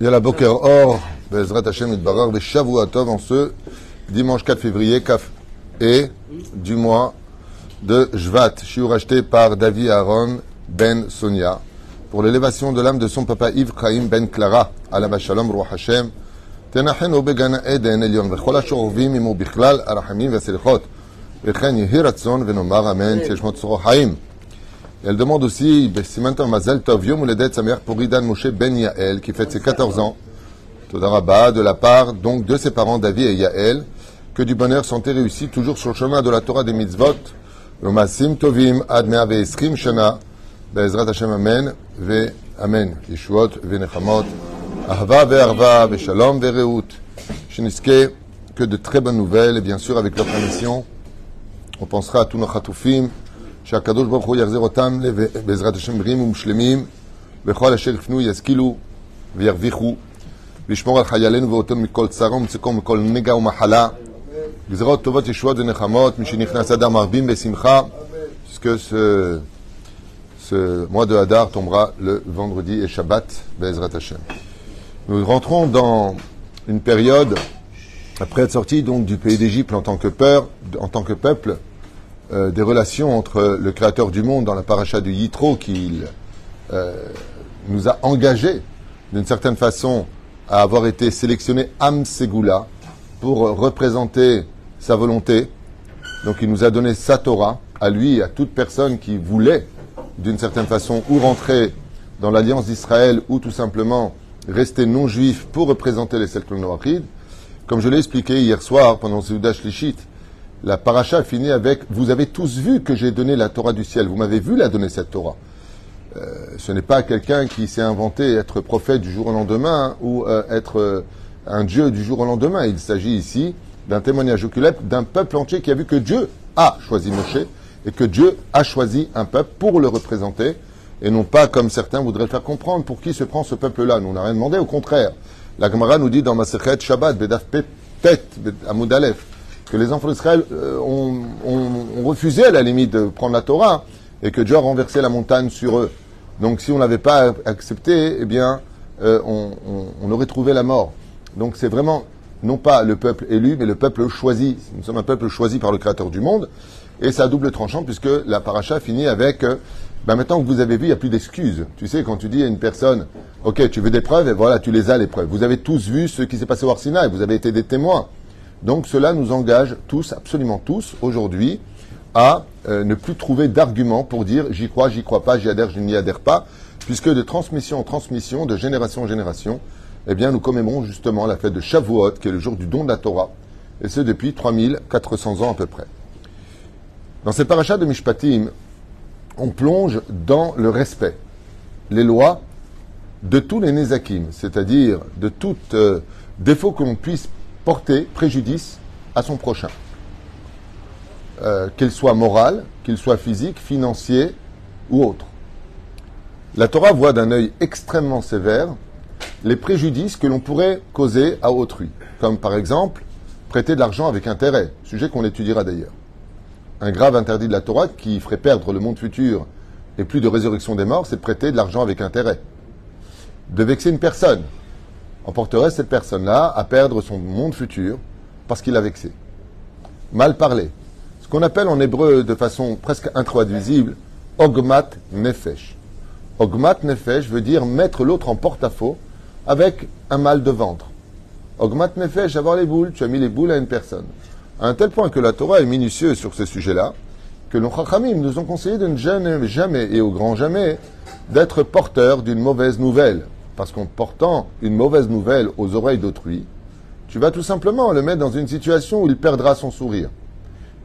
Yalla Boker Or, Bezrat Hashem Itbarar, Shavuatov en ce dimanche 4 février, Kaf et du mois de Jvat, shiur acheté par David Aaron Ben Sonia pour l'élévation de l'âme de son papa Yves Chaim Ben Clara, Alama Shalom Roi Hashem, תנחנו בגן עדן עליון וכל השואבים עמו בכלל הרחמים והסליחות וכן יהי רצון ונאמר אמן שישמות צורו חיים. Elle demande aussi, Simantan Mazel Tov, Yom Uledet Sameach pour Idan Moshe Ben Yael, qui fête ses 14 ans. Todarabah, de la part donc de ses parents David et Yael, que du bonheur, santé réussie, toujours sur le chemin de la Torah des mitzvot. Lomasim Tovim, Ad Mea Ve'esrim Shana, Be'ezrat Hashem Amen, Ve Amen. Yeshuot, Ve Nechamot, Ahva Ve'arva, Ve Shalom, Ve Reut. Sheniske, que de très bonnes nouvelles, et bien sûr avec leur permission, on pensera à tous nos chatoufim, שהקדוש ברוך הוא יחזיר אותם בעזרת השם בריאים ומשלמים וכל אשר יפנו ישכילו וירוויחו וישמור על חיילינו ואותנו מכל צרה ומצקו ומכל נגע ומחלה גזרות טובות ישועות ונחמות משנכנס אדם מרבים בשמחה puisque ce, ce mois de Hadar tombera le vendredi et Shabbat Bezrat Hashem. Nous rentrons dans une période après être sorti donc du pays d'Égypte en tant que peur, en tant que peuple, euh, des relations entre le Créateur du monde dans la paracha du Yitro qu'il euh, nous a engagés d'une certaine façon à avoir été sélectionné Am Segula pour représenter sa volonté. Donc il nous a donné sa Torah à lui et à toute personne qui voulait d'une certaine façon ou rentrer dans l'alliance d'Israël ou tout simplement rester non juif pour représenter les Celtes Noachides. Comme je l'ai expliqué hier soir pendant Seudash Lishit, la paracha finit avec Vous avez tous vu que j'ai donné la Torah du ciel. Vous m'avez vu la donner cette Torah. Euh, ce n'est pas quelqu'un qui s'est inventé être prophète du jour au lendemain ou euh, être euh, un Dieu du jour au lendemain. Il s'agit ici d'un témoignage oculaire d'un peuple entier qui a vu que Dieu a choisi Moshe et que Dieu a choisi un peuple pour le représenter et non pas comme certains voudraient le faire comprendre pour qui se prend ce peuple-là? Nous n'avons rien demandé, au contraire. La Gemara nous dit dans Masechet Shabbat, Bedaf Pet, Amoud Aleph, que les enfants d'Israël euh, ont, refusé à la limite de prendre la Torah et que Dieu a renversé la montagne sur eux. Donc si on n'avait pas accepté, eh bien, euh, on, aurait trouvé la mort. Donc c'est vraiment non pas le peuple élu, mais le peuple choisi. Nous sommes un peuple choisi par le Créateur du monde. Et c'est à double tranchant puisque la paracha finit avec euh, ben maintenant que vous avez vu, il n'y a plus d'excuses. Tu sais, quand tu dis à une personne, OK, tu veux des preuves, et voilà, tu les as, les preuves. Vous avez tous vu ce qui s'est passé au Arsina, vous avez été des témoins. Donc cela nous engage tous, absolument tous, aujourd'hui, à euh, ne plus trouver d'arguments pour dire j'y crois, j'y crois pas, j'y adhère, je n'y adhère pas, puisque de transmission en transmission, de génération en génération, eh nous commémorons justement la fête de Shavuot, qui est le jour du don de la Torah, et ce depuis 3400 ans à peu près. Dans ces parachats de Mishpatim, on plonge dans le respect, les lois de tous les Nezakim, c'est-à-dire de tout euh, défaut que l'on puisse porter préjudice à son prochain. Euh, qu'il soit moral, qu'il soit physique, financier ou autre. La Torah voit d'un œil extrêmement sévère les préjudices que l'on pourrait causer à autrui, comme par exemple prêter de l'argent avec intérêt, sujet qu'on étudiera d'ailleurs. Un grave interdit de la Torah qui ferait perdre le monde futur et plus de résurrection des morts, c'est prêter de l'argent avec intérêt. De vexer une personne, emporterait cette personne-là à perdre son monde futur parce qu'il a vexé. Mal parlé. Ce qu'on appelle en hébreu de façon presque intraduisible, ogmat nefesh. Ogmat nefesh veut dire mettre l'autre en porte-à-faux avec un mal de ventre. Ogmat nefesh, avoir les boules, tu as mis les boules à une personne. À un tel point que la Torah est minutieuse sur ce sujet-là, que nos chachamim nous ont conseillé de ne jamais, jamais et au grand jamais d'être porteurs d'une mauvaise nouvelle parce qu'en portant une mauvaise nouvelle aux oreilles d'autrui, tu vas tout simplement le mettre dans une situation où il perdra son sourire.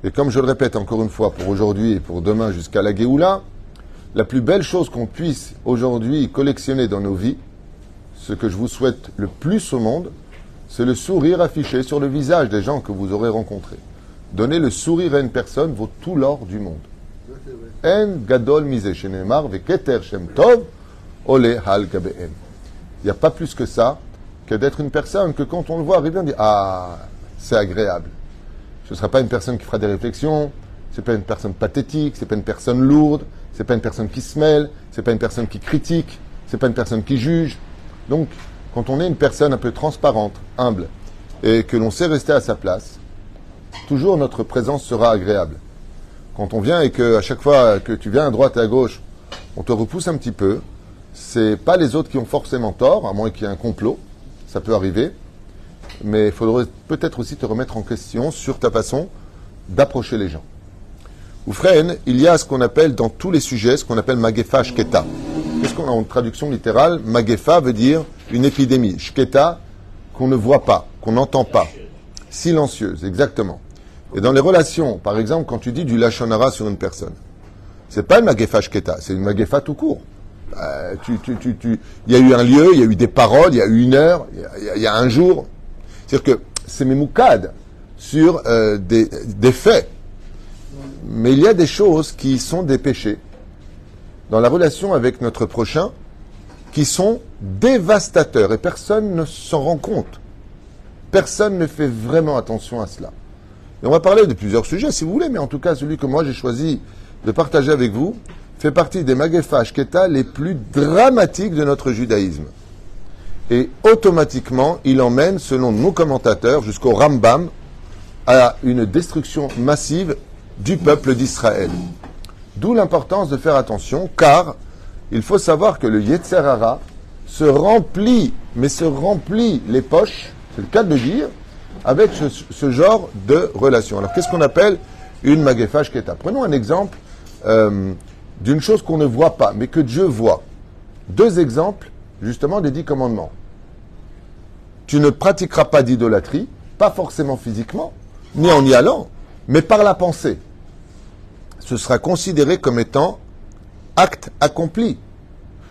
Et comme je le répète encore une fois pour aujourd'hui et pour demain jusqu'à la Géoula, la plus belle chose qu'on puisse aujourd'hui collectionner dans nos vies, ce que je vous souhaite le plus au monde, c'est le sourire affiché sur le visage des gens que vous aurez rencontrés. Donner le sourire à une personne vaut tout l'or du monde. En gadol veketer shem tov ole hal il n'y a pas plus que ça que d'être une personne que quand on le voit arriver, on dit Ah, c'est agréable. Ce ne sera pas une personne qui fera des réflexions, ce n'est pas une personne pathétique, ce n'est pas une personne lourde, ce n'est pas une personne qui se mêle, ce n'est pas une personne qui critique, ce n'est pas une personne qui juge. Donc, quand on est une personne un peu transparente, humble, et que l'on sait rester à sa place, toujours notre présence sera agréable. Quand on vient et que à chaque fois que tu viens à droite et à gauche, on te repousse un petit peu, c'est pas les autres qui ont forcément tort, à moins qu'il y ait un complot, ça peut arriver, mais il faudrait peut-être aussi te remettre en question sur ta façon d'approcher les gens. Ou freine, il y a ce qu'on appelle dans tous les sujets, ce qu'on appelle magefa shketa. Qu'est-ce qu'on a en traduction littérale? Magefa veut dire une épidémie. Shketa, qu'on ne voit pas, qu'on n'entend pas. Silencieuse, exactement. Et dans les relations, par exemple, quand tu dis du lachonara sur une personne, c'est pas une magefa shketa, c'est une magefa tout court. Euh, il y a eu un lieu, il y a eu des paroles, il y a eu une heure, il y a, il y a un jour. C'est-à-dire que c'est mes moukades sur euh, des, des faits. Mais il y a des choses qui sont des péchés dans la relation avec notre prochain qui sont dévastateurs et personne ne s'en rend compte. Personne ne fait vraiment attention à cela. Et on va parler de plusieurs sujets si vous voulez, mais en tout cas celui que moi j'ai choisi de partager avec vous fait partie des Magefa Keta les plus dramatiques de notre judaïsme. Et automatiquement, il emmène, selon nos commentateurs, jusqu'au Rambam, à une destruction massive du peuple d'Israël. D'où l'importance de faire attention, car il faut savoir que le Yetzerara se remplit, mais se remplit les poches, c'est le cas de le dire, avec ce, genre de relation. Alors qu'est-ce qu'on appelle une magéphage keta Prenons un exemple euh, d'une chose qu'on ne voit pas, mais que Dieu voit. Deux exemples, justement, des dix commandements. Tu ne pratiqueras pas d'idolâtrie, pas forcément physiquement, ni en y allant, mais par la pensée. Ce sera considéré comme étant acte accompli.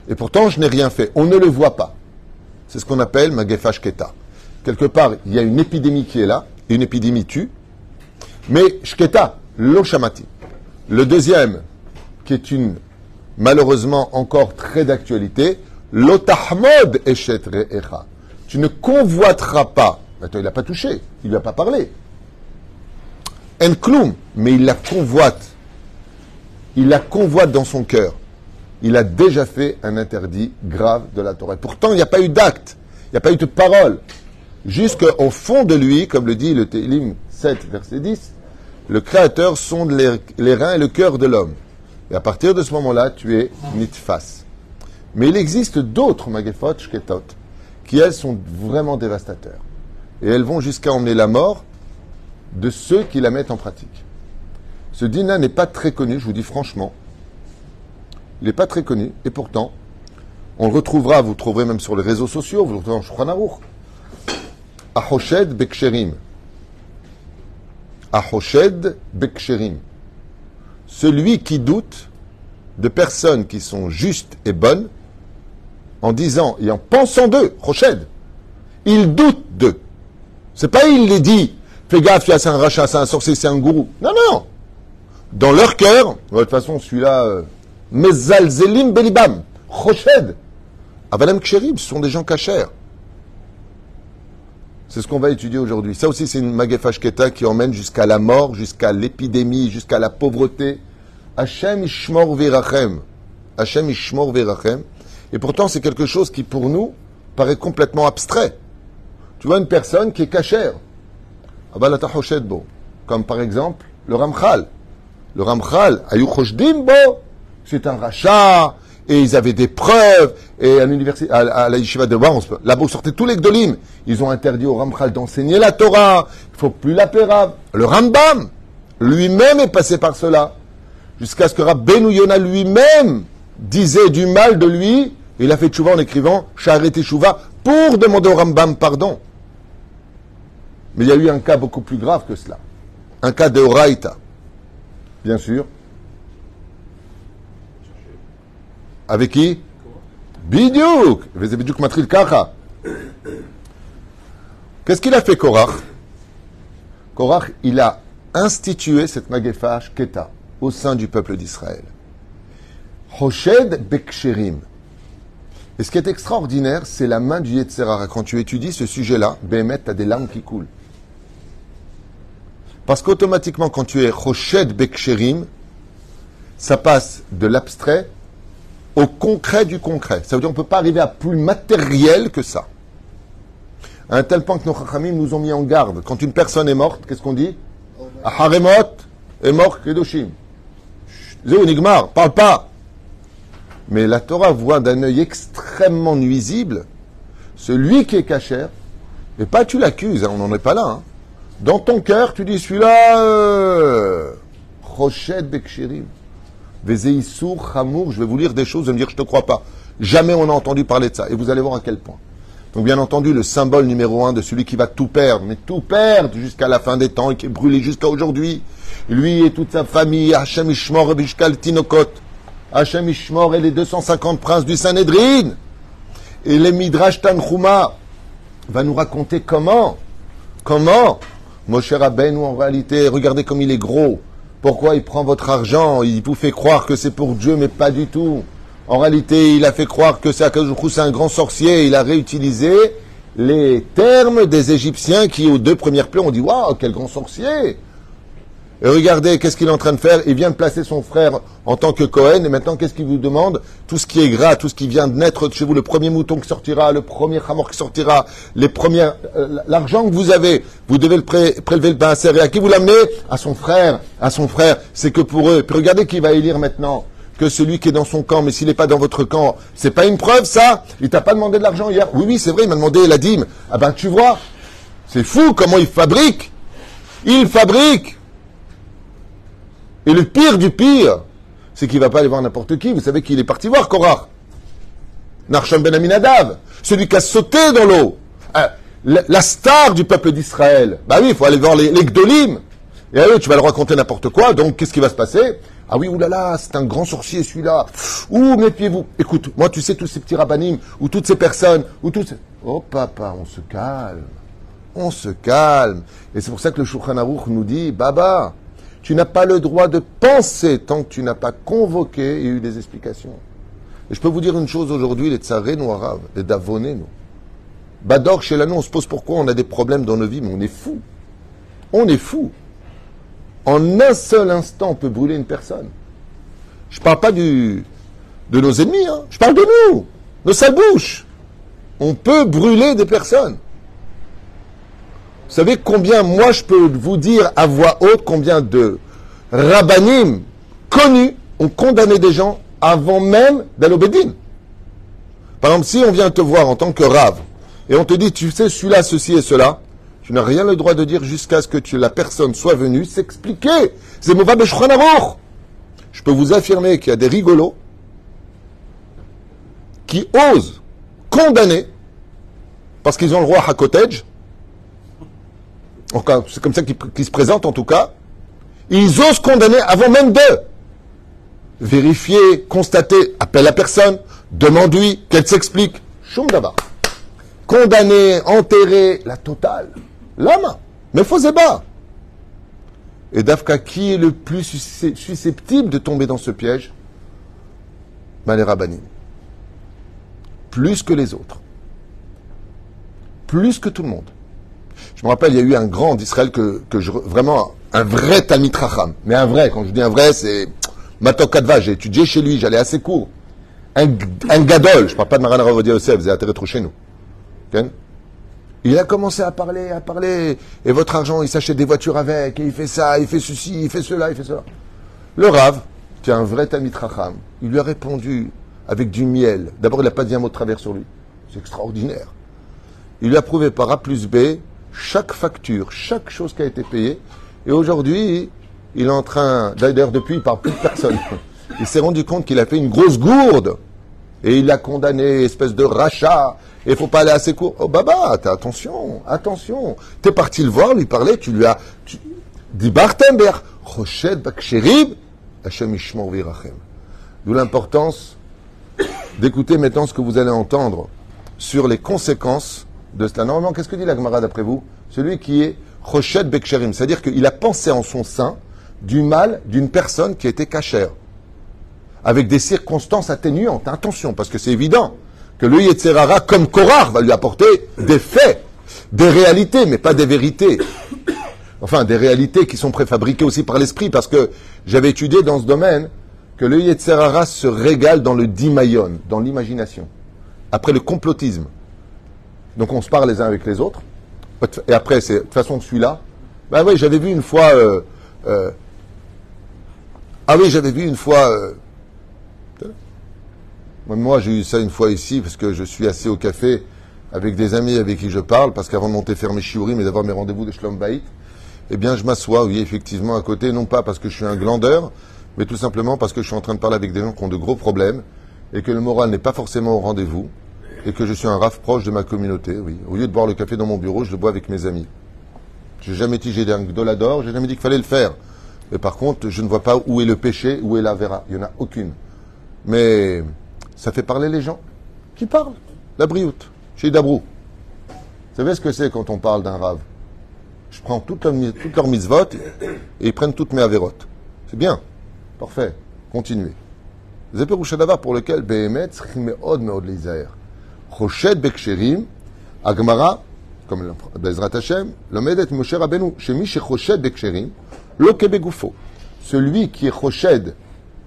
Et pourtant, je n'ai rien fait. On ne le voit pas. C'est ce qu'on appelle Magefa Shketa. Quelque part, il y a une épidémie qui est là, une épidémie tue. Mais Shketa, l'Oshamati. Le deuxième, qui est une, malheureusement encore très d'actualité, l'Otahmod Eshet Re'echa. Tu ne convoiteras pas. Attends, il n'a pas touché, il lui a pas parlé. Enkloum, mais il la convoite. Il la convoite dans son cœur. Il a déjà fait un interdit grave de la Torah. Pourtant, il n'y a pas eu d'acte, il n'y a pas eu de parole. Jusqu'au fond de lui, comme le dit le Télim 7, verset 10, le Créateur sonde les reins et le cœur de l'homme. Et à partir de ce moment-là, tu es nitfas. Mais il existe d'autres magéphot, shketot, qui elles sont vraiment dévastateurs. Et elles vont jusqu'à emmener la mort de ceux qui la mettent en pratique. Ce dîner n'est pas très connu, je vous dis franchement. Il n'est pas très connu, et pourtant, on le retrouvera, vous le trouverez même sur les réseaux sociaux, vous le retrouverez en Shulchan Ahoshed Beksherim. Ahoshed Beksherim. Celui qui doute de personnes qui sont justes et bonnes, en disant et en pensant d'eux, Hoshed, il doute d'eux. C'est pas il les dit, fais gaffe, c'est un rachat, c'est un sorcier, c'est un gourou. Non, non. Dans leur cœur, de toute façon, celui-là, Mezalzelim Belibam, Choshed, Avalem Ksherim, ce sont des gens cachers. C'est ce qu'on va étudier aujourd'hui. Ça aussi, c'est une magefashketa qui emmène jusqu'à la mort, jusqu'à l'épidémie, jusqu'à la pauvreté. Hachem Ishmor Virachem. Hachem Ishmor Virachem. Et pourtant, c'est quelque chose qui, pour nous, paraît complètement abstrait. Tu vois une personne qui est cachère. Abalata Bo. Comme par exemple, le Ramchal. Le Ramchal, Ayu Bo. C'est un rachat, et ils avaient des preuves, et à l'université, à, la yeshiva de Bars, là-bas sortaient tous les gdolim, ils ont interdit au Ramchal d'enseigner la Torah, il faut plus l'appeler Rav. Le Rambam, lui-même est passé par cela, jusqu'à ce que Rabbeinu Yona lui-même disait du mal de lui, il a fait tchouva en écrivant Sharet Teshuvah pour demander au Rambam pardon. Mais il y a eu un cas beaucoup plus grave que cela. Un cas de Oraita. Bien sûr, Avec qui? Bidiouk. Qu'est-ce qu'il a fait Korach? Korach, il a institué cette Magefa Keta au sein du peuple d'Israël. Hoshed Beksherim. Et ce qui est extraordinaire, c'est la main du Yetzerara. Quand tu étudies ce sujet-là, Behemet, tu as des larmes qui coulent. Parce qu'automatiquement, quand tu es Hoshed Beksherim, ça passe de l'abstrait au concret du concret. Ça veut dire qu'on ne peut pas arriver à plus matériel que ça. À un tel point que nos chachamim nous ont mis en garde. Quand une personne est morte, qu'est-ce qu'on dit? Haremot est mort Kedoshim. Nigmar, parle pas. Mais la Torah voit d'un œil extrêmement nuisible celui qui est cachère. Et pas tu l'accuses, hein, on n'en est pas là. hein. Dans ton cœur, tu dis celui-là, euh, Rochet Bekshirim. Vezeisour, Hamour, je vais vous lire des choses, vous allez me dire je te crois pas. Jamais on a entendu parler de ça. Et vous allez voir à quel point. Donc bien entendu, le symbole numéro un de celui qui va tout perdre, mais tout perdre jusqu'à la fin des temps et qui est brûlé jusqu'à aujourd'hui. Lui et toute sa famille, Hachem Ishmor et Bishkal Tinokot. Hachem Ishmor et les 250 princes du Sanhedrin. Et les Midrash Tanchuma va nous raconter comment, comment Moshe Rabbeinu en réalité, regardez comme il est gros. Pourquoi il prend votre argent Il vous fait croire que c'est pour Dieu, mais pas du tout. En réalité, il a fait croire que c'est un grand sorcier. Il a réutilisé les termes des Égyptiens qui, aux deux premières plaies, ont dit Waouh, quel grand sorcier Et regardez, qu'est-ce qu'il est en train de faire? Il vient de placer son frère en tant que Cohen. Et maintenant, qu'est-ce qu'il vous demande? Tout ce qui est gras, tout ce qui vient de naître chez vous, le premier mouton qui sortira, le premier hamor qui sortira, les premières, euh, l'argent que vous avez, vous devez le pré- prélever le pain à. À qui vous l'amenez À son frère. À son frère. C'est que pour eux. Puis regardez qui va élire maintenant que celui qui est dans son camp, mais s'il n'est pas dans votre camp, c'est pas une preuve, ça Il t'a pas demandé de l'argent hier Oui, oui, c'est vrai, il m'a demandé la dîme. Ah ben, tu vois, c'est fou comment il fabrique. Il fabrique. Et le pire du pire, c'est qu'il va pas aller voir n'importe qui. Vous savez qu'il est parti voir Korach. Narsham Ben Aminadav, celui qui a sauté dans l'eau. Ah, la, star du peuple d'Israël. Bah oui, il faut aller voir les, les Gdolim. Et eux, tu vas leur raconter n'importe quoi, donc qu'est-ce qui va se passer? Ah oui, oulala, c'est un grand sorcier celui-là. Ouh, méfiez-vous. Écoute, moi tu sais, tous ces petits rabbinim, ou toutes ces personnes, ou toutes ces... Oh papa, on se calme. On se calme. Et c'est pour ça que le Shulchan nous dit, Baba, tu n'as pas le droit de penser tant que tu n'as pas convoqué et eu des explications. Et je peux vous dire une chose aujourd'hui, les tsarés nous araves, les davoné nous. Bador, chez nous, on se pose pourquoi on a des problèmes dans nos vies, mais on est fou. On est fou. En un seul instant, on peut brûler une personne. Je parle pas du, de nos ennemis, hein. je parle de nous, de sa bouche. On peut brûler des personnes. Vous savez combien, moi, je peux vous dire à voix haute combien de rabbinim connus ont condamné des gens avant même d'aller au Bédine. Par exemple, si on vient te voir en tant que rave et on te dit, tu sais, celui-là, ceci et cela, tu n'as rien le droit de dire jusqu'à ce que la personne soit venue s'expliquer. C'est mauvais Beshulchan Aruch. Je peux vous affirmer qu'il y a des rigolos qui osent condamner parce qu'ils ont le roi à cottage. C'est comme ça qu'ils se présentent en tout cas. Ils osent condamner avant même de vérifier, constater, appelle la personne, demande-lui qu'elle s'explique. Choum. Condamner, enterrer, la totale. Lama. Mais faut bas. Et Dafka, qui est le plus susce- susceptible de tomber dans ce piège? Ben, les rabbinim. Plus que les autres. Plus que tout le monde. Je me rappelle, il y a eu un grand d'Israël que, je, vraiment, un vrai Talmid Racham. Mais un vrai, quand je dis un vrai, c'est Matok Kadva. J'ai étudié chez lui, j'allais assez court. Un, gadol, je parle pas de Maran Ravodia Yosef, vous avez trop chez nous. Il a commencé à parler, à parler, et votre argent, il s'achète des voitures avec, et il fait ça, il fait ceci, il fait cela, il fait cela. Le Rav, qui est un vrai Talmid Racham, il lui a répondu avec du miel. D'abord, il n'a pas dit un mot de travers sur lui. C'est extraordinaire. Il lui a prouvé par A plus B chaque facture, chaque chose qui a été payée. Et aujourd'hui, il est en train, d'ailleurs depuis, il parle plus de personne. Il s'est rendu compte qu'il a fait une grosse gourde. Et il l'a condamné, espèce de rachat. Et il faut pas aller assez court. Oh, baba, t'as attention, attention. T'es parti le voir, lui parler, tu lui as, dit Bartenberg, Rochet Bakcherib, Ishmor Virachem. D'où l'importance d'écouter maintenant ce que vous allez entendre sur les conséquences de cela. Normalement, qu'est-ce que dit la Gemara d'après vous? Celui qui est Rochet Beksherim, c'est-à-dire qu'il a pensé en son sein du mal d'une personne qui était cachère, avec des circonstances atténuantes. Attention, parce que c'est évident que le Yetzerara, comme Korar, va lui apporter des faits, des réalités, mais pas des vérités. Enfin, des réalités qui sont préfabriquées aussi par l'esprit, parce que j'avais étudié dans ce domaine que le Yetzerara se régale dans le dimayon, dans l'imagination. Après le complotisme. Donc on se parle les uns avec les autres. Et après, c'est de toute façon celui-là. Ben oui, j'avais vu une fois. euh, euh, ah oui, j'avais vu une fois. euh, moi, j'ai eu ça une fois ici parce que je suis assis au café avec des amis avec qui je parle, parce qu'avant de monter faire mes shiurim et d'avoir mes rendez-vous de Shlom eh bien, je m'assois, oui, effectivement, à côté, non pas parce que je suis un glandeur, mais tout simplement parce que je suis en train de parler avec des gens qui ont de gros problèmes et que le moral n'est pas forcément au rendez-vous et que je suis un raf proche de ma communauté, oui. Au lieu de boire le café dans mon bureau, je le bois avec mes amis. J'ai jamais dit j'ai un gdolador, j'ai jamais dit qu'il fallait le faire. Mais par contre, je ne vois pas où est le péché, où est la vera. Il n'y en a aucune. Mais ça fait parler les gens. Qui parle La brioute, chez Dabrou. Vous savez ce que c'est quand on parle d'un rave? Je prends toute leur, toute leur mitzvot et ils prennent toutes mes avérotes. C'est bien. Parfait. Continuez. Zeperushadavar pour lequel Behemet, Schimeod, Meod, Lizaer. Rochet, Beksherim, Agmara, comme Bezrat Hashem, Lomedet, Moshe Rabbeinu, Shemi, Shechochet, Beksherim, Loke, Begoufo. Celui qui est Rochet,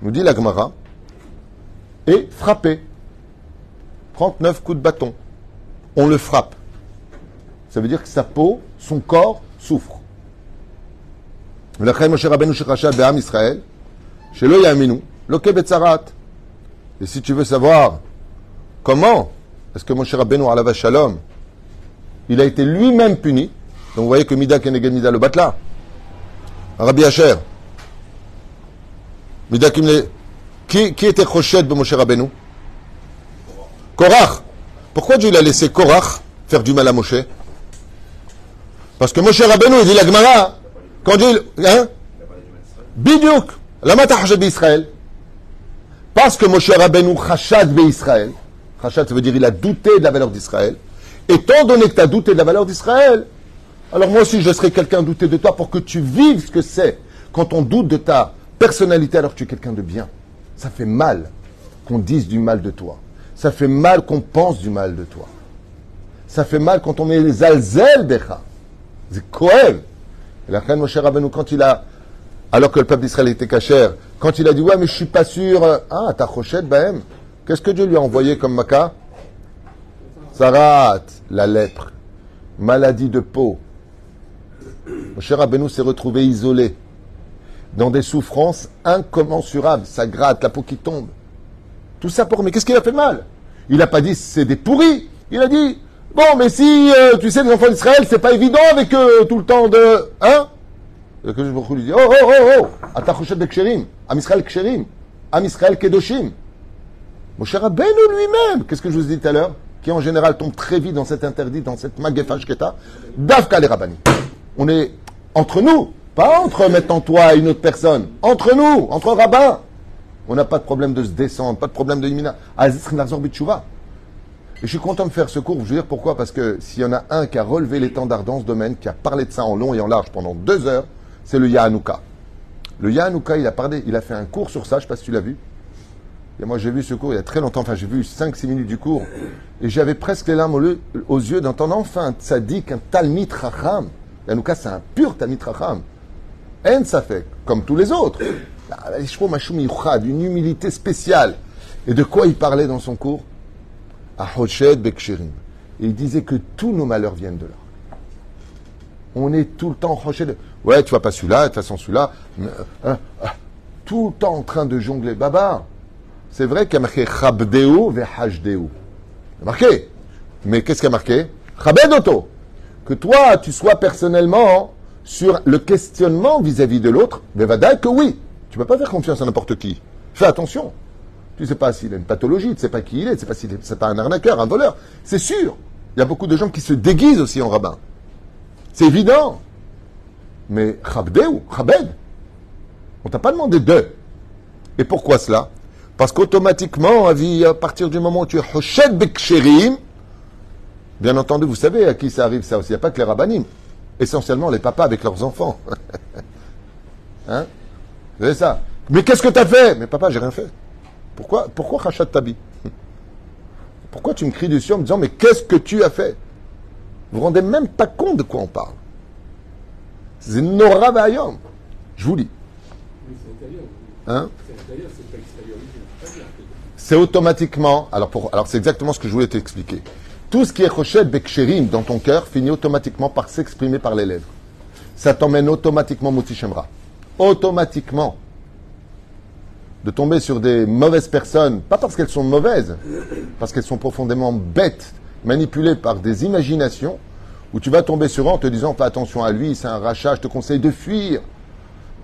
nous dit l'Agmara, et frappé. 39 coups de bâton. On le frappe. Ça veut dire que sa peau, son corps souffre. Et si tu veux savoir comment est-ce que mon cher Rabbeinu Alava Shalom, il a été lui-même puni, donc vous voyez que Mida Keneged Mida le batla, Rabbi Hacher, Mida qui, était Choshed de Moshe Rabbeinu? Korach. Pourquoi Dieu l'a laissé Korach faire du mal à Moshe? Parce que Moshe Rabbeinu, il dit la Gemara, quand Dieu, hein? Bidiouk, la Matahajed d'Israël. Parce que Moshe Rabbeinu chachad Israël, chachad ça veut dire il a douté de la valeur d'Israël. Étant donné que tu as douté de la valeur d'Israël, alors moi aussi je serai quelqu'un douté de toi pour que tu vives ce que c'est quand on doute de ta personnalité alors tu es quelqu'un de bien. Ça fait mal qu'on dise du mal de toi. Ça fait mal qu'on pense du mal de toi. Ça fait mal quand on met les alzel becha. C'est. Et la reine Moshe Rabbeinu, quand il a, alors que le peuple d'Israël était cachère, quand il a dit, ouais, mais je suis pas sûr, euh, ah, ta rochette, Bahem, qu'est-ce que Dieu lui a envoyé comme maca Sarat, la lèpre, maladie de peau. Moshe Rabbeinu s'est retrouvé isolé, dans des souffrances incommensurables. Ça gratte, la peau qui tombe. Tout ça pour. Mais qu'est-ce qu'il a fait mal? Il n'a pas dit c'est des pourris. Il a dit bon, mais si euh, tu sais les enfants d'Israël, c'est pas évident avec eux tout le temps de hein? Et que je me lui oh oh oh oh, atachoshet de ksherim, am Israël ksherim, am Israël kedoshim. Moshe Rabbeinu lui-même, qu'est-ce que je vous ai dit tout à l'heure, qui en général tombe très vite dans cet interdit, dans cette magéfa shketa, davka les rabbani. On est entre nous, pas entre maintenant toi et une autre personne, entre nous, entre rabbins. On n'a pas de problème de se descendre, pas de problème de imina. Et je suis content de faire ce cours. Je veux dire pourquoi? Parce que s'il y en a un qui a relevé l'étendard dans ce domaine, qui a parlé de ça en long et en large pendant deux heures, c'est le Yahanouka. Le Yahanouka, il a parlé, il a fait un cours sur ça. Je ne sais pas si tu l'as vu. Et moi, j'ai vu ce cours il y a très longtemps. Enfin, j'ai vu 5-6 minutes du cours. Et j'avais presque les larmes aux, yeux d'entendre enfin un tzaddik, un talmid racham. Yahanouka, c'est un pur talmid racham. En fait, comme tous les autres. Une humilité spéciale. Et de quoi il parlait dans son cours? Ahoshed Beksherim. Et il disait que tous nos malheurs viennent de là. On est tout le temps Hoshed. Ouais, tu vois pas celui-là, de toute façon celui-là. Euh, euh, tout le temps en train de jongler. Baba, c'est vrai qu'il y a marqué Chabdeu Vehajdeu. marqué. Mais qu'est-ce qu'il y a marqué? Chabedoto. Que toi, tu sois personnellement sur le questionnement vis-à-vis de l'autre, mais vadaï que oui. Tu ne peux pas faire confiance à n'importe qui. Fais attention. Tu ne sais pas s'il a une pathologie, tu ne sais pas qui il est, tu ne sais pas s'il c'est pas un arnaqueur, un voleur. C'est sûr. Il y a beaucoup de gens qui se déguisent aussi en rabbin. C'est évident. Mais Chabdeu, Chabed, on t'a pas demandé de. Et pourquoi cela? Parce qu'automatiquement, à partir du moment où tu es Hoshed Beksherim, bien entendu, vous savez à qui ça arrive ça aussi. Il n'y a pas que les rabbinim. Essentiellement les papas avec leurs enfants. hein? C'est ça? Mais qu'est-ce que tu as fait? Mais papa, j'ai rien fait. Pourquoi, pourquoi Khachat Tabi? Pourquoi tu me cries dessus en me disant, mais qu'est-ce que tu as fait? Vous vous rendez même pas compte de quoi on parle. C'est Nora Vayom. Je vous dis. Hein? C'est automatiquement. Alors c'est exactement ce que je voulais t'expliquer. Tout ce qui est Choshet Beksherim dans ton cœur finit automatiquement par s'exprimer par les lèvres. Ça t'emmène automatiquement Moti Shemra. Automatiquement. De tomber sur des mauvaises personnes, pas parce qu'elles sont mauvaises, parce qu'elles sont profondément bêtes, manipulées par des imaginations, où tu vas tomber sur eux en te disant fais attention à lui, c'est un rachat, je te conseille de fuir.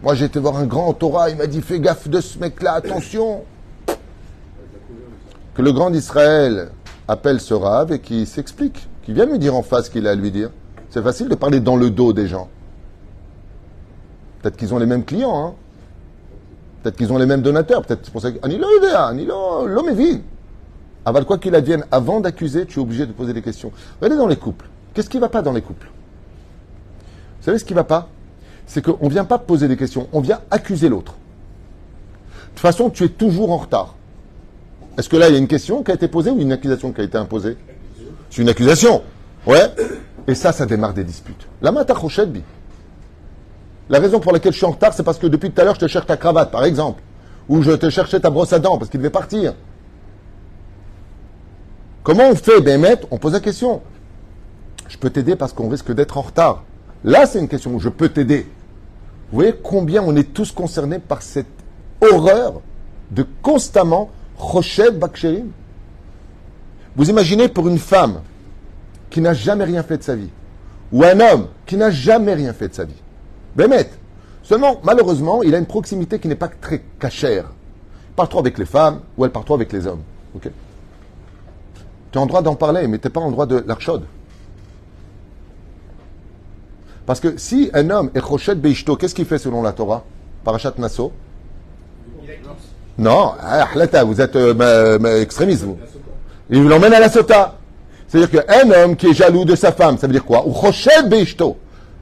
Moi j'ai été voir un grand Torah, il m'a dit fais gaffe de ce mec-là, attention. Que le grand d'Israël appelle ce rave et qui s'explique, qui vient lui dire en face ce qu'il a à lui dire. C'est facile de parler dans le dos des gens. Peut-être qu'ils ont les mêmes clients, hein. Peut-être qu'ils ont les mêmes donateurs. Peut-être c'est pour ça idea, Anilo, l'homme est vide. Aval quoi qu'il advienne, avant d'accuser, tu es obligé de poser des questions. Regardez dans les couples. Qu'est-ce qui ne va pas dans les couples? Vous savez ce qui ne va pas? C'est qu'on ne vient pas poser des questions, on vient accuser l'autre. De toute façon, tu es toujours en retard. Est-ce que là, il y a une question qui a été posée ou une accusation qui a été imposée? C'est une accusation. Ouais. Et ça, ça démarre des disputes. La mata bi. La raison pour laquelle je suis en retard, c'est parce que depuis tout à l'heure, je te cherche ta cravate, par exemple. Ou je te cherchais ta brosse à dents parce qu'il devait partir. Comment on fait, ben, On pose la question. Je peux t'aider parce qu'on risque d'être en retard. Là, c'est une question où je peux t'aider. Vous voyez combien on est tous concernés par cette horreur de constamment Rochette Baksherim Vous imaginez pour une femme qui n'a jamais rien fait de sa vie, ou un homme qui n'a jamais rien fait de sa vie, Bémet. Seulement, malheureusement, il a une proximité qui n'est pas très cachère. Il part trop avec les femmes ou elle part trop avec les hommes. Tu as en droit d'en parler, mais tu n'es pas en droit de l'archode. Parce que si un homme est Choshet Beishto, qu'est-ce qu'il fait selon la Torah? Parachat Nassau Non, ah, vous êtes euh, extrémiste, vous. Il l'emmène à la sota. C'est-à-dire qu'un homme qui est jaloux de sa femme, ça veut dire quoi?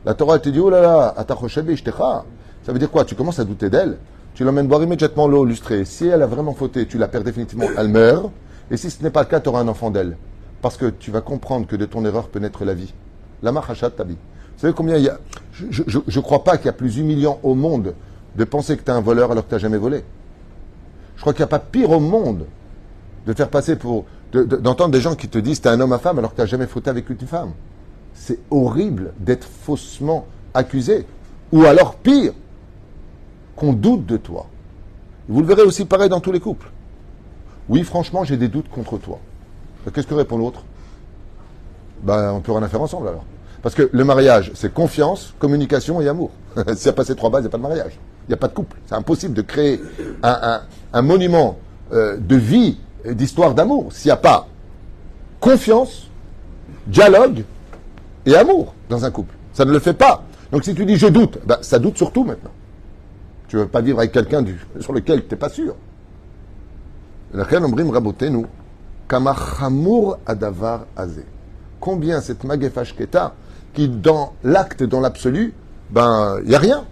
La Torah te dit, oh là là, ça veut dire quoi? Tu commences à douter d'elle. Tu l'emmènes boire immédiatement l'eau lustrée. Si elle a vraiment fauté, tu la perds définitivement, elle meurt. Et si ce n'est pas le cas, tu auras un enfant d'elle. Parce que tu vas comprendre que de ton erreur peut naître la vie. La ta tabi. Vous savez combien il y a? Je ne crois pas qu'il y a plus humiliant au monde de penser que tu es un voleur alors que tu n'as jamais volé. Je crois qu'il n'y a pas pire au monde de faire passer pour. d'entendre des gens qui te disent tu es un homme à femme alors que tu n'as jamais fauté avec une femme c'est horrible d'être faussement accusé. Ou alors pire, qu'on doute de toi. Vous le verrez aussi pareil dans tous les couples. Oui, franchement, j'ai des doutes contre toi. Qu'est-ce que répond l'autre? Ben, On peut rien faire ensemble alors. Parce que le mariage, c'est confiance, communication et amour. S'il n'y a pas ces trois bases, il n'y a pas de mariage. Il n'y a pas de couple. C'est impossible de créer un, monument euh, de vie d'histoire d'amour s'il n'y a pas confiance, dialogue et amour dans un couple. Ça ne le fait pas. Donc si tu dis je doute, ben, ça doute surtout maintenant. Tu ne veux pas vivre avec quelqu'un sur lequel tu n'es pas sûr. Combien cette magefashketa qui dans l'acte, dans l'absolu, ben il n'y a rien.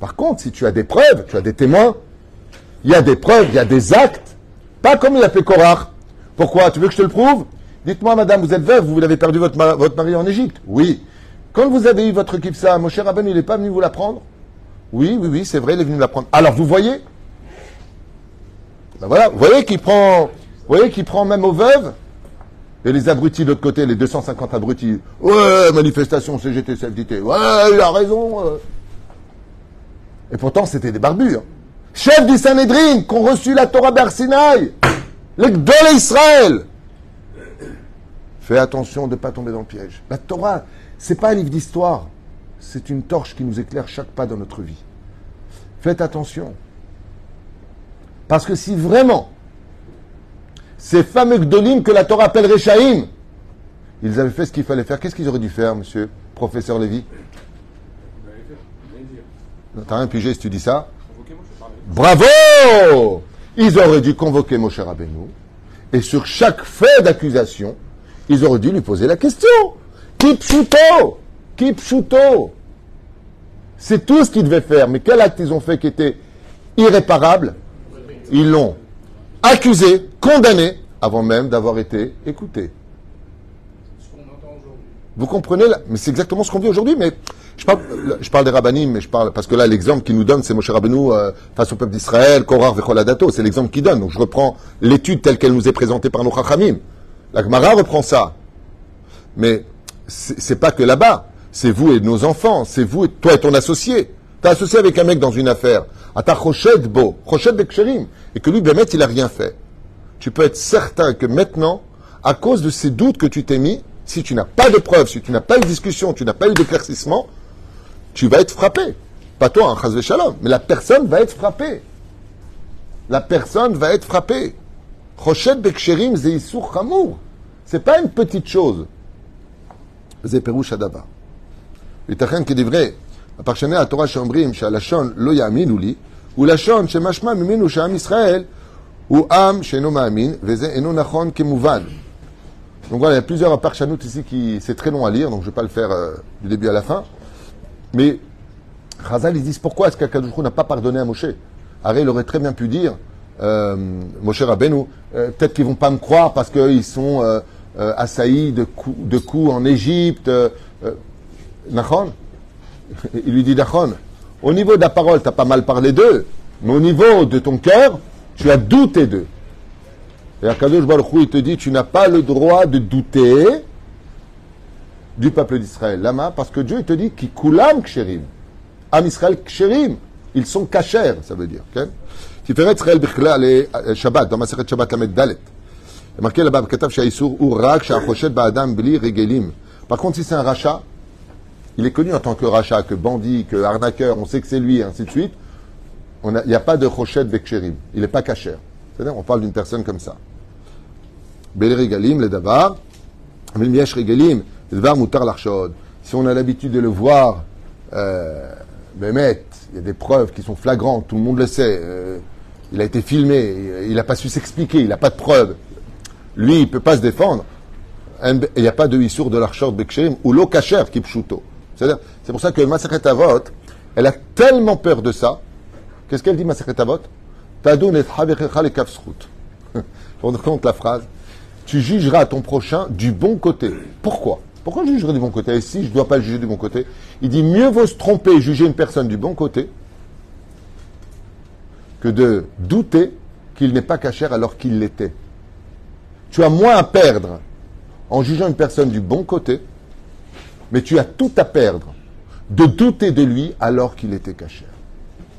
Par contre, si tu as des preuves, tu as des témoins, il y a des preuves, il y a des actes, pas comme il a fait Korach. Pourquoi? Tu veux que je te le prouve? Dites-moi, madame, vous êtes veuve, vous avez perdu votre, mari en Égypte Oui. Quand vous avez eu votre kipsa, mon cher Rabban, il n'est pas venu vous la prendre Oui, oui, oui, c'est vrai, il est venu la prendre. Alors, vous voyez? Ben voilà, vous voyez qu'il prend, vous voyez qu'il prend même aux veuves? Et les abrutis de l'autre côté, les 250 abrutis. Ouais, manifestation CGT, CFDT. Ouais, il a raison. Euh. Et pourtant, c'était des barbures. Chef du Sanhedrin, qui ont reçu la Torah d'Arsinaï. Les Gdol Israël. Fais attention de ne pas tomber dans le piège. La Torah, c'est pas un livre d'histoire. C'est une torche qui nous éclaire chaque pas dans notre vie. Faites attention. Parce que si vraiment ces fameux Gdolim que la Torah appelle Rechaim, ils avaient fait ce qu'il fallait faire, qu'est-ce qu'ils auraient dû faire, monsieur professeur Lévy? T'as rien pigé si tu dis ça Bravo Ils auraient dû convoquer Moshe Rabbeinu et sur chaque fait d'accusation, ils auraient dû lui poser la question. Kipchuto Kipchuto C'est tout ce qu'ils devaient faire. Mais quel acte ils ont fait qui était irréparable? Ils l'ont accusé, condamné, avant même d'avoir été écouté. Vous comprenez Mais c'est exactement ce qu'on vit aujourd'hui. Mais je parle, des rabbinim, mais je parle parce que là l'exemple qu'il nous donne, c'est Moshe Rabbeinu euh, face au peuple d'Israël, Korar Vecholadato. C'est l'exemple qu'il donne. Donc je reprends l'étude telle qu'elle nous est présentée par nos chachamim. La Gemara reprend ça. Mais c'est pas que là-bas. C'est vous et nos enfants. C'est vous et toi et ton associé. T'as associé avec un mec dans une affaire. À ta Rochette Beau, Rochette Beksherim. Et que lui, Bémet, il a rien fait. Tu peux être certain que maintenant, à cause de ces doutes que tu t'es mis, si tu n'as pas de preuves, si tu n'as pas eu de discussion, tu n'as pas eu d'éclaircissement, tu vas être frappé. Pas toi, un chas shalom, mais la personne va être frappée. La personne va être frappée. Rochette Beksherim Zeissur Chamour. C'est pas une petite chose. זה פירוש הדבר. ייתכן כדברי הפרשני התורה שאומרים שהלשון לא יאמינו לי, הוא לשון שמשמע ממנו שעם ישראל הוא עם שאינו מאמין, וזה אינו נכון כמובן. Donc voilà, il y a plusieurs parchanoutes ici qui c'est très long à lire, donc je ne vais pas le faire euh, du début à la fin. Mais Chazal, ils disent pourquoi est-ce qu'Akadosh n'a pas pardonné à Moshe? Arrête, il aurait très bien pu dire, euh, Moshe Rabbeinu, euh, peut-être qu'ils vont pas me croire parce qu'ils sont euh, assaillis de coups, en Égypte. Nachon? Il lui dit Nachon, au niveau de la parole, tu as pas mal parlé d'eux, mais au niveau de ton cœur, tu as douté d'eux. Et Akadosh Baruch il te dit, tu n'as pas le droit de douter du peuple d'Israël. Lama, parce que Dieu, il te dit, qui kulam ksherim. Am Israël ksherim. Ils sont cachers, ça veut dire. Tiferet Israël bichlal et euh, Shabbat, dans ma série Shabbat Lamed Dalet. Marqué là-bas, Katav Shaïsour, ou rak shachoshet ba'adam bli regelim. Par contre, si c'est un rachat, il est connu en tant que rachat, que bandit, que arnaqueur, on sait que c'est lui, et ainsi de suite. A- Il n'y a pas de choshet beksherim. Il n'est pas cacher. C'est-à-dire, on parle d'une personne comme ça. Bel regalim, le davar. Mais le Si on a l'habitude de le voir, euh, il y a des preuves qui sont flagrantes, tout le monde le sait. euh, il a été filmé, il n'a pas su s'expliquer, il n'a pas de preuves. Lui, il ne peut pas se défendre. Il n'y a pas de issour de l'archod beksherim ou lo kacher qui pshuto. C'est pour ça que Masachet Avot, elle a tellement peur de ça. Qu'est-ce qu'elle dit, Masachet Avot? Tadoun et. Vous compte la phrase Tu jugeras ton prochain du bon côté. Pourquoi? Pourquoi je jugerai du bon côté? Et si je ne dois pas le juger du bon côté Il dit mieux vaut se tromper et juger une personne du bon côté que de douter qu'il n'est pas cachère alors qu'il l'était. Tu as moins à perdre en jugeant une personne du bon côté, mais tu as tout à perdre de douter de lui alors qu'il était cachère.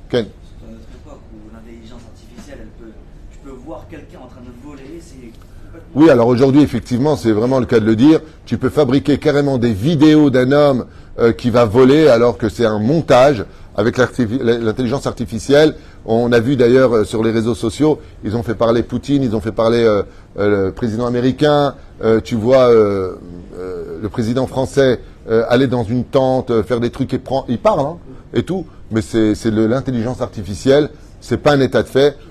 Ken Dans notre époque où l'intelligence artificielle, elle peut, tu peux voir quelqu'un en train de voler, c'est complètement. Oui, alors aujourd'hui, effectivement, c'est vraiment le cas de le dire. Tu peux fabriquer carrément des vidéos d'un homme euh, qui va voler alors que c'est un montage avec l'intelligence artificielle. On a vu d'ailleurs euh, sur les réseaux sociaux, ils ont fait parler Poutine, ils ont fait parler euh, le président américain. Tu vois le président français aller dans une tente, faire des trucs et prend, il parle hein, et tout, mais c'est l'intelligence artificielle. C'est pas un état de fait.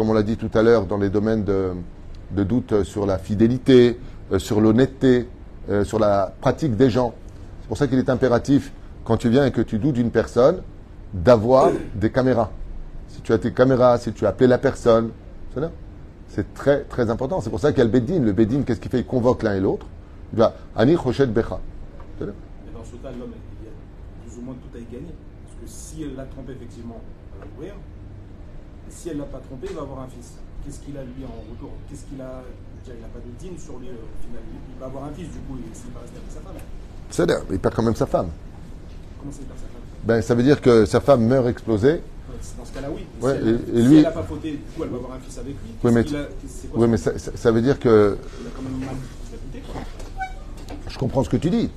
comme on l'a dit tout à l'heure, dans les domaines de, de doute sur la fidélité, euh, sur l'honnêteté, euh, sur la pratique des gens. C'est pour ça qu'il est impératif, quand tu viens et que tu doutes d'une personne, d'avoir des caméras. Si tu as tes caméras, si tu as appelé la personne, c'est très très important. C'est pour ça qu'il y a le Bédine. Le Bédine, qu'est-ce qu'il fait? Il convoque l'un et l'autre. Il va Ani Choshet Becha. Dans ce cas, l'homme, plus ou moins tout à y gagner. Parce que si elle l'a trompé, effectivement, si elle l'a pas trompé, il va avoir un fils. Qu'est-ce qu'il a lui en retour? Qu'est-ce qu'il a? Il n'a pas de dîme sur lui euh, au final. Il va avoir un fils, du coup, il s'il va rester avec sa femme. C'est là. Il perd quand même sa femme. Comment ça, il perd sa femme? Ben, ça veut dire que sa femme meurt explosée. Dans ce cas-là, oui. Ouais, si elle, et- si lui- elle n'a pas fauté, du coup, elle va avoir un fils avec lui. Oui, mais a- quoi Oui, mais ça, veut dire que Il a quand même mal quoi. je comprends ce que tu dis.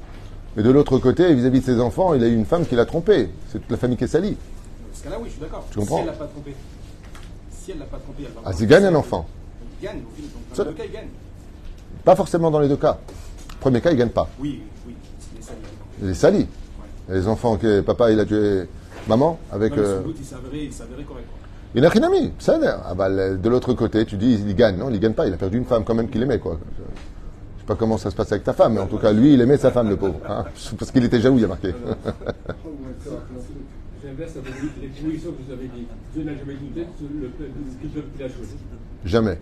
Mais de l'autre côté, vis-à-vis de ses enfants, il a eu une femme qui l'a trompé. C'est toute la famille qui est salie. Dans ce cas-là, oui, je suis d'accord. Tu comprends? Si elle l'a pas trompé, si elle l'a pas trompé, elle va Ah, il gagne un enfant. Il gagne, au final. Donc, Ça- dans le cas, il gagne. Pas forcément dans les deux cas. Premier cas, il gagne pas. Oui, oui. Il Il est sali. Les enfants, que papa, il a tué maman avec. Non, euh, sans doute, il s'avérait, il s'avérait correct. Il n'a rien ami. Ça a. Ah bah, de l'autre côté, tu dis, il gagne. Non, il gagne pas. Il a perdu une femme quand même qu'il aimait, quoi. sais pas comment ça se passe avec ta femme, mais en tout cas, lui, il aimait sa femme, le pauvre. hein. Parce qu'il était jaloux, il y a marqué. Positions que vous jamais douté a choisi. Jamais.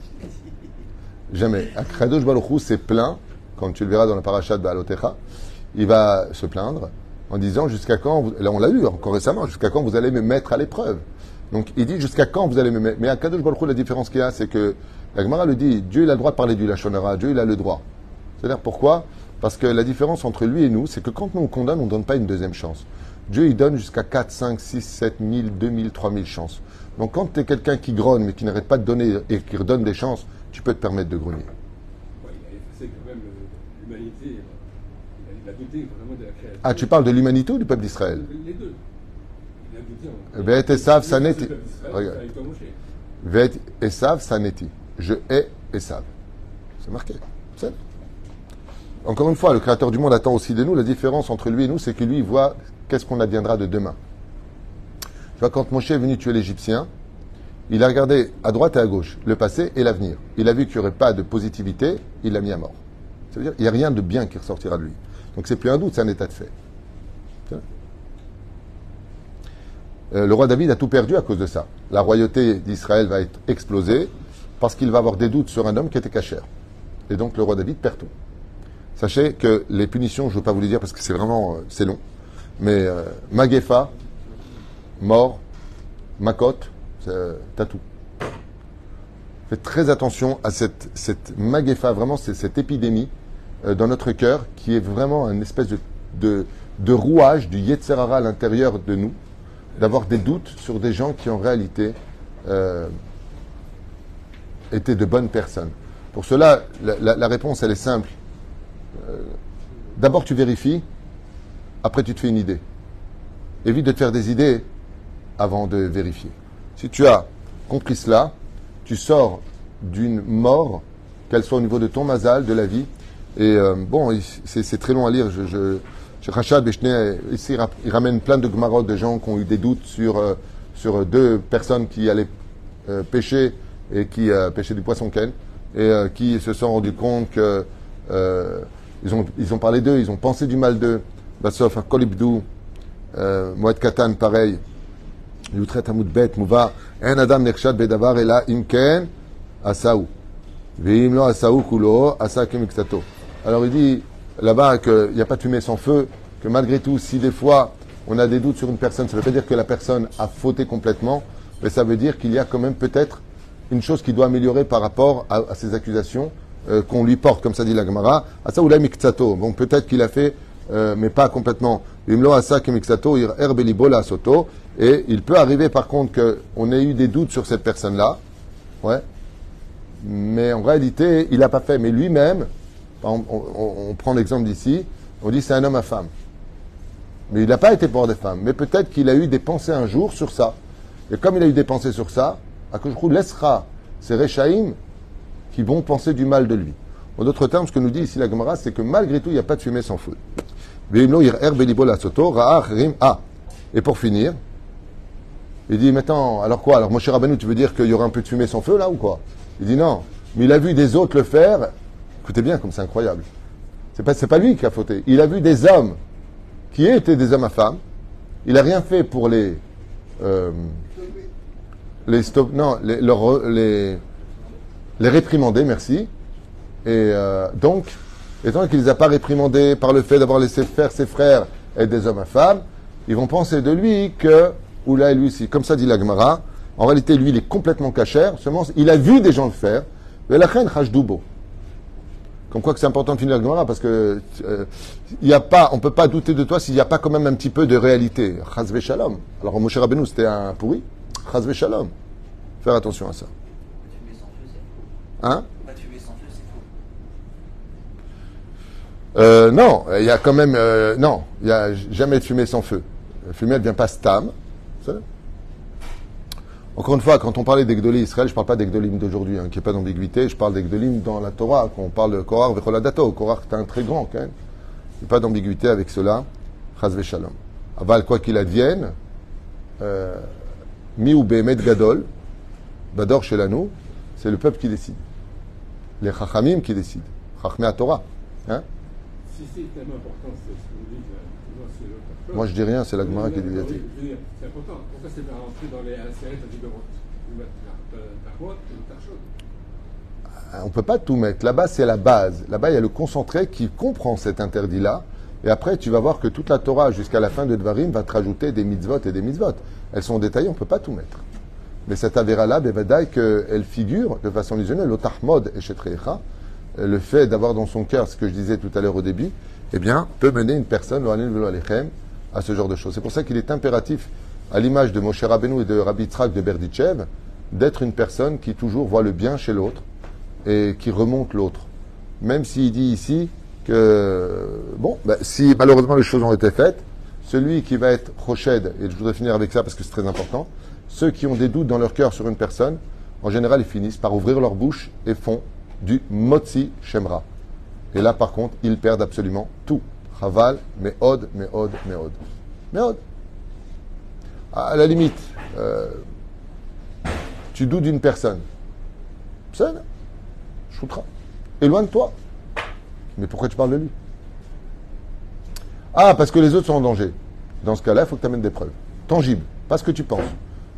Jamais. Akadosh s'est plaint, quand tu le verras dans la paracha de Baalotecha, il va se plaindre en disant jusqu'à quand, là on l'a lu encore récemment, jusqu'à quand vous allez me mettre à l'épreuve? Donc il dit jusqu'à quand vous allez me mettre? Mais à Kadosh la différence qu'il y a, c'est que la Gemara le dit, Dieu il a le droit de parler du Lachonara, Dieu il a le droit. C'est-à-dire pourquoi? Parce que la différence entre lui et nous, c'est que quand nous on condamne, on ne donne pas une deuxième chance. Dieu il donne jusqu'à 4, 5, 6, 7 000, 2 000, 3 000 chances. Donc quand tu es quelqu'un qui grogne mais qui n'arrête pas de donner et qui redonne des chances, tu peux te permettre de grogner. Ouais, il a effacé quand même l'humanité. Il a, il a douté vraiment de la création. Ah, tu parles de l'humanité ou du peuple d'Israël? Les deux. Il a douté. en- Ve'et Esav C'est saneti. Regarde. Esav saneti. Je hais Esav. C'est marqué. Encore une fois, le Créateur du monde attend aussi de nous. La différence entre lui et nous, c'est que lui, il voit qu'est-ce qu'on adviendra de demain. Tu vois, quand Moshe est venu tuer l'Égyptien, il a regardé à droite et à gauche, le passé et l'avenir. Il a vu qu'il n'y aurait pas de positivité, il l'a mis à mort. Ça veut dire qu'il n'y a rien de bien qui ressortira de lui. Donc c'est plus un doute, c'est un état de fait. Euh, le roi David a tout perdu à cause de ça. La royauté d'Israël va être explosée parce qu'il va avoir des doutes sur un homme qui était cachère. Et donc le roi David perd tout. Sachez que les punitions, je ne veux pas vous les dire parce que c'est vraiment, euh, c'est long, mais euh, Magefa, mort, Makot, euh, t'as tout. Faites très attention à cette, cette Magefa, vraiment c'est cette épidémie euh, dans notre cœur qui est vraiment une espèce de, rouage du Yetzerara à l'intérieur de nous, d'avoir des doutes sur des gens qui en réalité euh, étaient de bonnes personnes. Pour cela, la, la- réponse, elle est simple. D'abord, tu vérifies, après, tu te fais une idée. Évite de te faire des idées avant de vérifier. Si tu as compris cela, tu sors d'une mort, qu'elle soit au niveau de ton mazal, de la vie. Et euh, bon, c'est très long à lire. Je, je, Rachad Bechner, ici, il ra- il ramène plein de gmarot de gens qui ont eu des doutes sur, euh, sur deux personnes qui allaient euh, pêcher et qui pêchaient du poisson ken et qui se sont rendus compte que euh, ils, ont, ils ont parlé d'eux, ils ont pensé du mal d'eux. Euh, Adam Asaou. Asaou Kulo. Alors il dit là-bas qu'il n'y a pas de fumée sans feu, que malgré tout, si des fois on a des doutes sur une personne, ça ne veut pas dire que la personne a fauté complètement, mais ça veut dire qu'il y a quand même peut-être une chose qui doit améliorer par rapport à, ces accusations euh, qu'on lui porte, comme ça dit la Gemara. Asa Oulay Miksato. Bon, peut-être qu'il a fait, euh, mais pas complètement. Et il peut arriver par contre qu'on ait eu des doutes sur cette personne-là. Ouais. Mais en réalité, il n'a pas fait. Mais lui-même, on, prend l'exemple d'ici, on dit c'est un homme à femme. Mais il n'a pas été pour des femmes. Mais peut-être qu'il a eu des pensées un jour sur ça. Et comme il a eu des pensées sur ça, Akoshrou laissera ces Rechaïm qui vont penser du mal de lui. En d'autres termes, ce que nous dit ici la Gemara, c'est que malgré tout, il n'y a pas de fumée sans feu. A. Et pour finir, il dit maintenant, alors quoi? Alors Moshe Rabbeinu, tu veux dire qu'il y aura un peu de fumée sans feu là ou quoi? Il dit non, mais il a vu des autres le faire. Écoutez bien, comme c'est incroyable. C'est pas, pas lui qui a fauté. Il a vu des hommes qui étaient des hommes à femmes. Il a rien fait pour les, euh, les non, les, les réprimander, merci. Et euh, donc, étant qu'il ne les a pas réprimandés par le fait d'avoir laissé faire ses frères être des hommes à femmes, ils vont penser de lui que, ou là, lui aussi, comme ça dit la Gemara, en réalité, lui, il est complètement cachère, seulement, il a vu des gens le faire, mais la reine Hajdubo. Comme quoi que c'est important de finir la Gemara, parce que euh, y a pas, on peut pas douter de toi s'il n'y a pas quand même un petit peu de réalité. Chazve shalom. Alors Moshe Rabbeinu, c'était un pourri. Chazve shalom. Faire attention à ça. Hein Pas de fumer sans feu, c'est faux. Euh, non, il y a quand même. euh, non, il n'y a jamais de fumée sans feu. La fumée, elle vient pas stam. Encore une fois, quand on parlait d'Egdoli Israël, je ne parle pas d'Egdolim d'aujourd'hui, hein, qui n'est pas d'ambiguïté. Je parle d'Egdolim dans la Torah, quand on parle de Korah Vecholadato. Korah, c'est un très grand, quand même. Il n'y a pas d'ambiguïté avec cela. Chaz Shalom. Aval, quoi qu'il advienne, euh, Mi ou Behemet Gadol, Bador Shelanu, c'est le peuple qui décide. Les Chachamim qui décident. Chachmei Torah. Hein Si c'est tellement important, c'est ce qu'on dit, euh, c'est. Moi, je dis rien, c'est la Gemara qui dit C'est important. Pourquoi c'est pas rentré dans les chose On ne peut pas tout mettre. Là-bas, c'est la base. Là-bas, il y a le concentré qui comprend cet interdit-là. Et après, tu vas voir que toute la Torah, jusqu'à la fin de Dvarim, va te rajouter des mitzvot et des mitzvot. Elles sont détaillées, on ne peut pas tout mettre. Mais cette avéra-là, Bevadaï, qu'elle figure de façon illusionnelle, l'otahmod et Shetrecha, le fait d'avoir dans son cœur ce que je disais tout à l'heure au début, eh bien, peut mener une personne, à ce genre de choses. C'est pour ça qu'il est impératif, à l'image de Moshe Rabbeinu et de Rabbi Tzrak de Berditchev, d'être une personne qui toujours voit le bien chez l'autre et qui remonte l'autre. Même s'il dit ici que, bon, ben, si malheureusement les choses ont été faites, celui qui va être Roched, et je voudrais finir avec ça parce que c'est très important, ceux qui ont des doutes dans leur cœur sur une personne, en général, ils finissent par ouvrir leur bouche et font du Motzi Shemra. Et là, par contre, ils perdent absolument tout. Chaval, Meod, Meod, Meod. Meod. À la limite, euh, tu doutes d'une personne. C'est Choutra. Éloigne-toi. Mais pourquoi tu parles de lui? Ah, parce que les autres sont en danger. Dans ce cas-là, il faut que tu amènes des preuves. Tangibles. Pas ce que tu penses.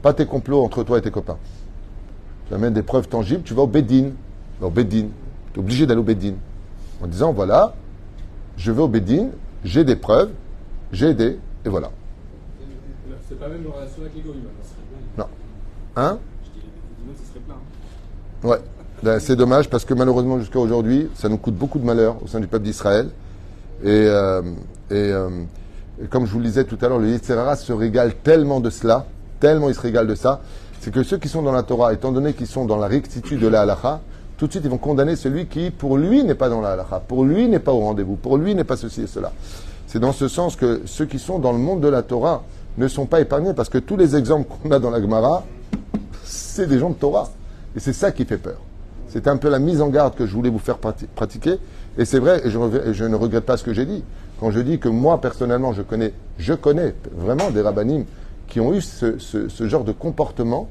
Pas tes complots entre toi et tes copains. Tu amènes des preuves tangibles, tu vas au Bédine. Au Bédine. Tu es obligé d'aller au Bédine. En disant, voilà, je vais au Bédine, j'ai des preuves, j'ai aidé, et voilà. C'est pas même une relation avec les goïms. Non. Hein? Je dis, les Bédinotes, ce serait plein. hein. Ouais. Ben, c'est dommage parce que malheureusement jusqu'à aujourd'hui, ça nous coûte beaucoup de malheur au sein du peuple d'Israël. Et, euh, et, euh, et comme je vous le disais tout à l'heure, le Yitzhara se régale tellement de cela, tellement il se régale de ça, c'est que ceux qui sont dans la Torah, étant donné qu'ils sont dans la rectitude de la halacha, tout de suite ils vont condamner celui qui, pour lui, n'est pas dans la halacha, pour lui n'est pas au rendez-vous, pour lui n'est pas ceci et cela. C'est dans ce sens que ceux qui sont dans le monde de la Torah ne sont pas épargnés parce que tous les exemples qu'on a dans la Gemara, c'est des gens de Torah. Et c'est ça qui fait peur. C'était un peu la mise en garde que je voulais vous faire prati- pratiquer. Et c'est vrai, je, je ne regrette pas ce que j'ai dit. Quand je dis que moi, personnellement, je connais, je connais vraiment des rabbinim qui ont eu ce genre de comportement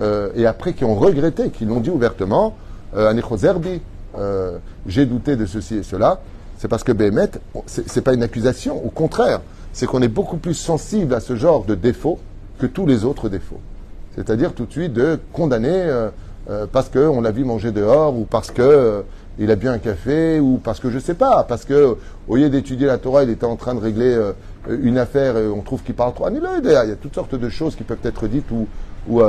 euh, et après qui ont regretté, qui l'ont dit ouvertement, euh, Zerbi, euh, j'ai douté de ceci et cela. C'est parce que Béhémet, c'est pas une accusation. Au contraire, c'est qu'on est beaucoup plus sensible à ce genre de défauts que tous les autres défauts. C'est-à-dire tout de suite de condamner euh, parce qu'on l'a vu manger dehors ou parce que euh, il a bu un café ou parce que je sais pas, parce que au lieu d'étudier la Torah, il était en train de régler une affaire et on trouve qu'il parle trop. Il y a toutes sortes de choses qui peuvent être dites ou,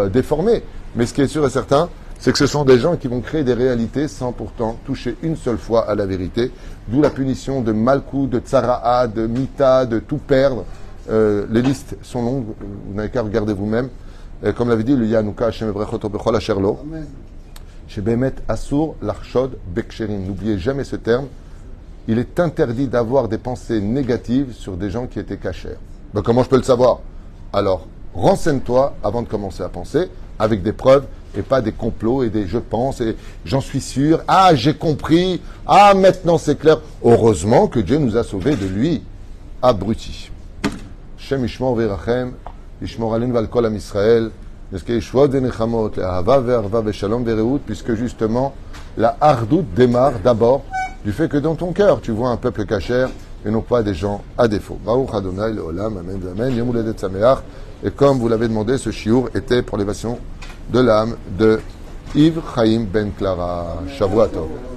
déformées. Mais ce qui est sûr et certain, c'est que ce sont des gens qui vont créer des réalités sans pourtant toucher une seule fois à la vérité. D'où la punition de Malkou, de Tsara'a, de Mita, de tout perdre. Euh, les listes sont longues, vous n'avez qu'à regarder vous-même. Euh, comme l'avait dit le Yanouka Hashem Asherlo, chez Behemet Assour Larchod Beksherin. N'oubliez jamais ce terme. Il est interdit d'avoir des pensées négatives sur des gens qui étaient cachers. Ben, comment je peux le savoir? Alors, renseigne-toi avant de commencer à penser avec des preuves et pas des complots et des je pense et j'en suis sûr. Ah, j'ai compris. Ah, maintenant c'est clair. Heureusement que Dieu nous a sauvés de lui. Abruti. Shem Verachem, Alin Valkol Am Israël, puisque justement la hardoute démarre d'abord du fait que dans ton cœur tu vois un peuple cachère et non pas des gens à défaut. Amen, Amen. Et comme vous l'avez demandé, ce chiour était pour l'élévation de l'âme de Yves Chaim Ben Clara. Shavuot Tov.